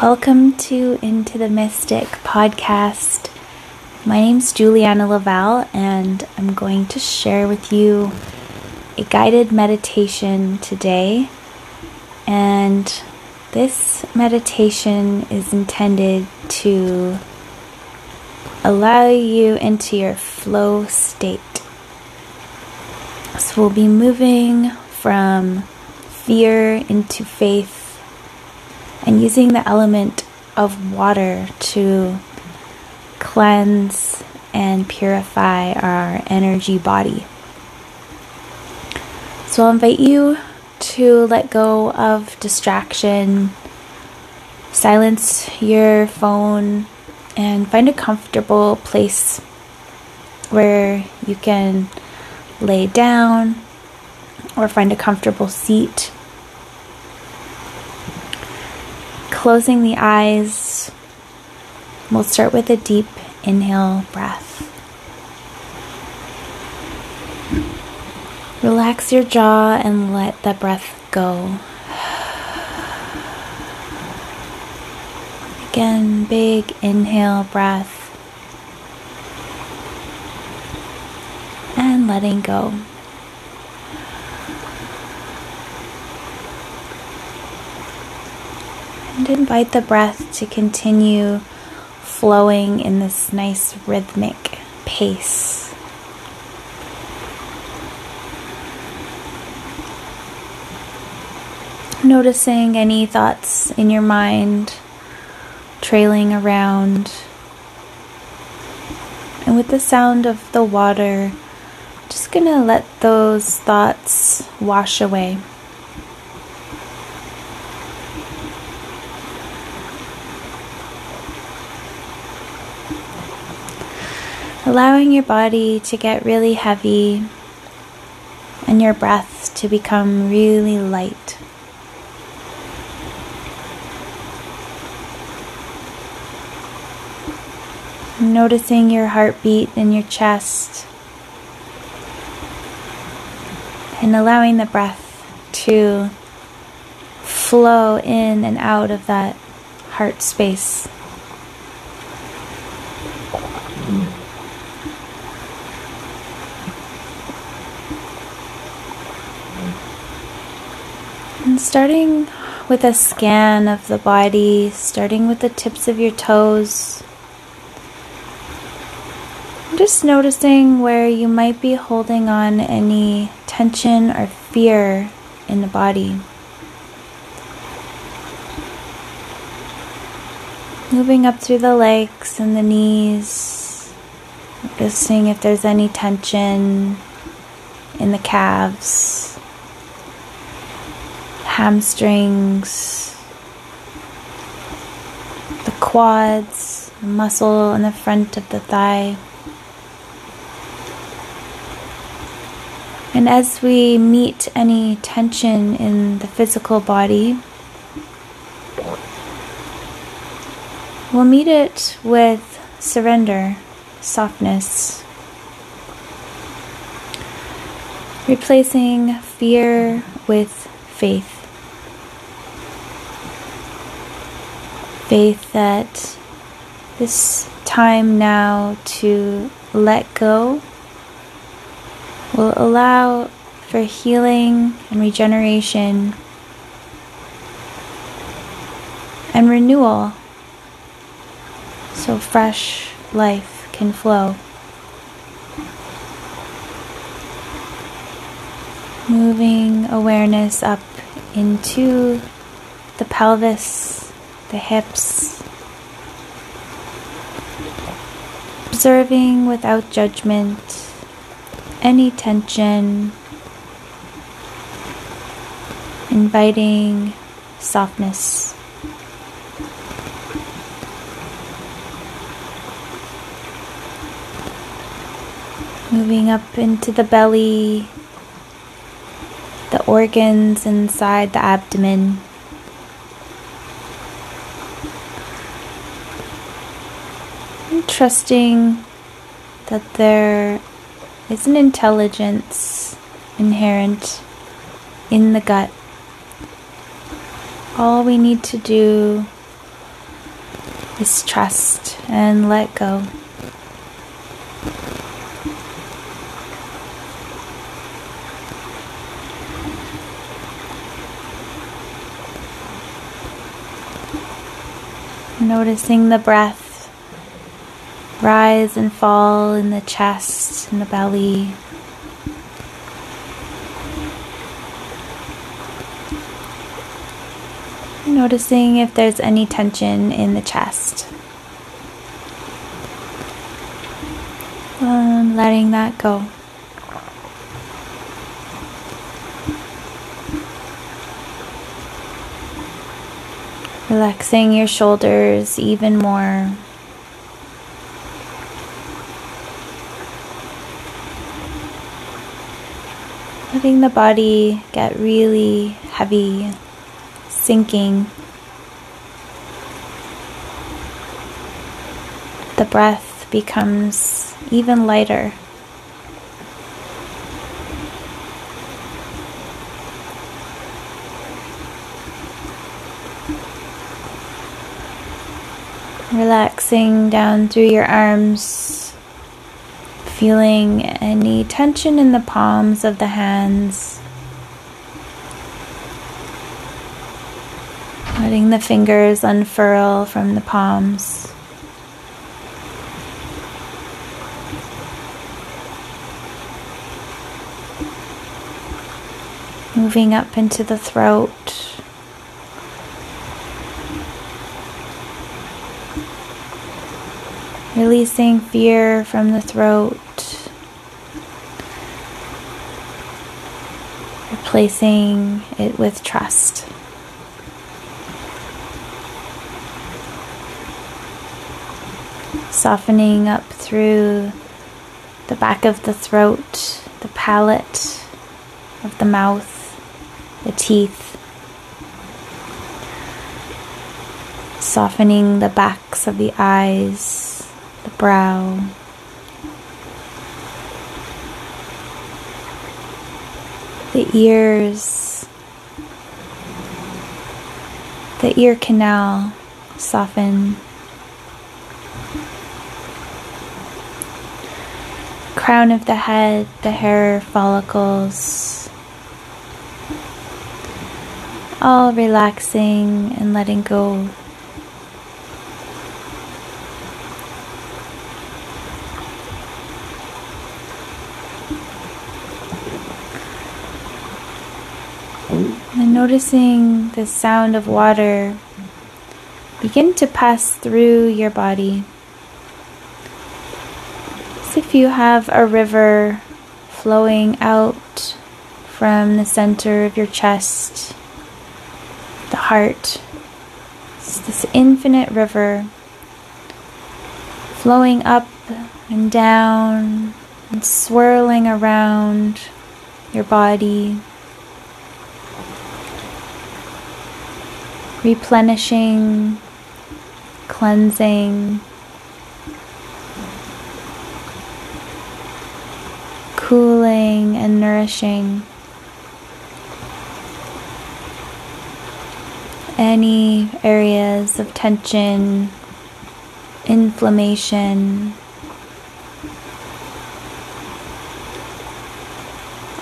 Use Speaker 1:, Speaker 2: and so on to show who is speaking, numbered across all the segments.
Speaker 1: Welcome to Into the Mystic podcast. My name's Juliana Laval, and I'm going to share with you a guided meditation today. And this meditation is intended to allow you into your flow state. So we'll be moving from fear into faith and using the element of water to cleanse and purify our energy body. So I'll invite you to let go of distraction, silence your phone, and find a comfortable place where you can lay down or find a comfortable seat. Closing the eyes, we'll start with a deep inhale breath. Relax your jaw and let the breath go. Again, big inhale breath. And letting go. Invite the breath to continue flowing in this nice rhythmic pace. Noticing any thoughts in your mind trailing around. And with the sound of the water, just gonna let those thoughts wash away. Allowing your body to get really heavy and your breath to become really light. Noticing your heartbeat in your chest and allowing the breath to flow in and out of that heart space. And starting with a scan of the body, starting with the tips of your toes just noticing where you might be holding on any tension or fear in the body. Moving up through the legs and the knees, noticing if there's any tension in the calves, hamstrings, the quads, the muscle in the front of the thigh. And as we meet any tension in the physical body, we'll meet it with surrender, softness, replacing fear with faith. Faith that this time now to let go will allow for healing and regeneration and renewal so fresh life can flow. Moving awareness up into the pelvis, the hips, observing without judgment any tension, inviting softness. Moving up into the belly, the organs inside the abdomen. Trusting that there is an intelligence inherent in the gut. All we need to do is trust and let go. Noticing the breath rise and fall in the chest and the belly. Noticing if there's any tension in the chest. And letting that go. Relaxing your shoulders even more. Letting the body get really heavy, sinking. The breath becomes even lighter. Relaxing down through your arms, feeling any tension in the palms of the hands. Letting the fingers unfurl from the palms. Moving up into the throat. Releasing fear from the throat. Replacing it with trust. Softening up through the back of the throat, the palate of the mouth, the teeth. Softening the backs of the eyes the brow. The ears, the ear canal soften. Crown of the head, the hair follicles, all relaxing and letting go. Noticing the sound of water begin to pass through your body. As if you have a river flowing out from the center of your chest, the heart. It's this infinite river flowing up and down and swirling around your body. Replenishing, cleansing, cooling, and nourishing. Any areas of tension, inflammation,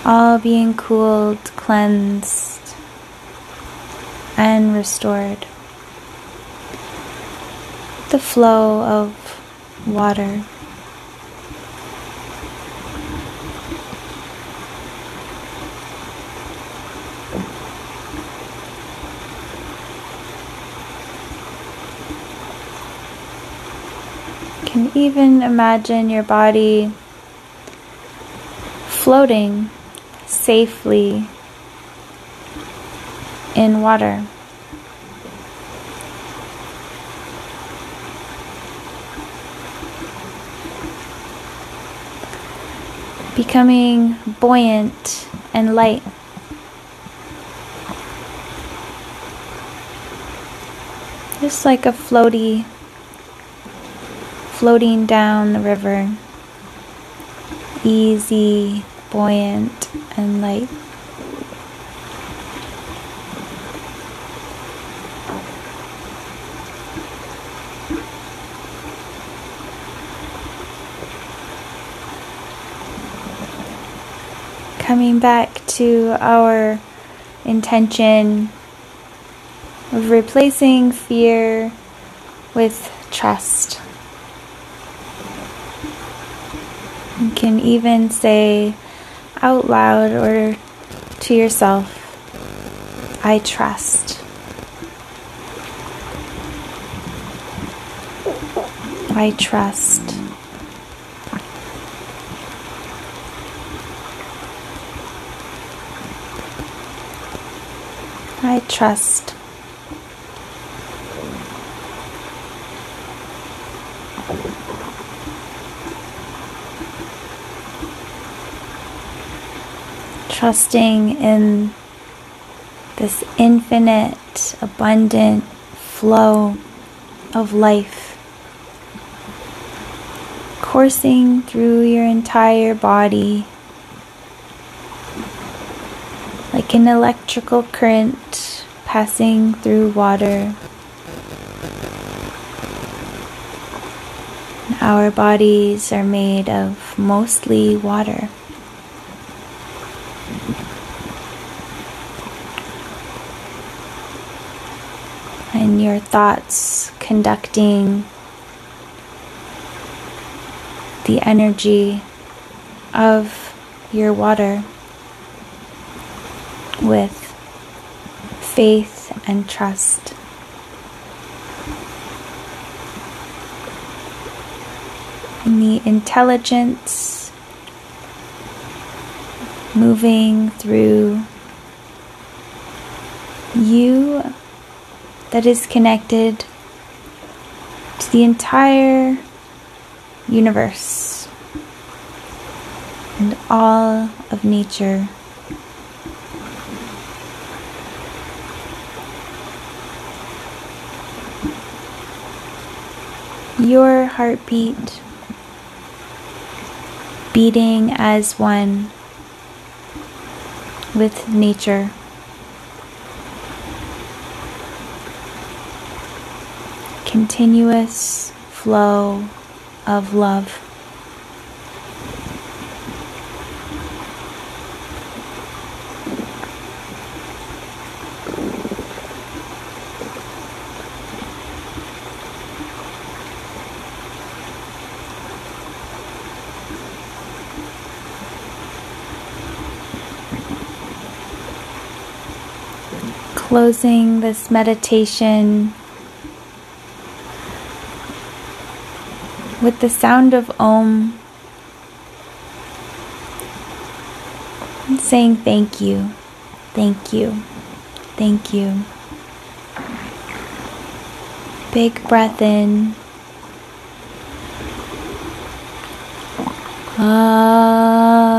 Speaker 1: all being cooled, cleansed and restored. The flow of water. can even imagine your body floating safely in water. Becoming buoyant and light. Just like a floaty floating down the river. Easy, buoyant, and light. Coming back to our intention of replacing fear with trust. You can even say out loud or to yourself, I trust. I trust. Trust. Trusting in this infinite, abundant flow of life coursing through your entire body like an electrical current passing through water. Our bodies are made of mostly water. And your thoughts conducting the energy of your water with faith and trust. And the intelligence moving through you that is connected to the entire universe and all of nature. Your heartbeat beating as one with nature. Continuous flow of love. Closing this meditation with the sound of Om and saying thank you, thank you, thank you. Big breath in. Ah.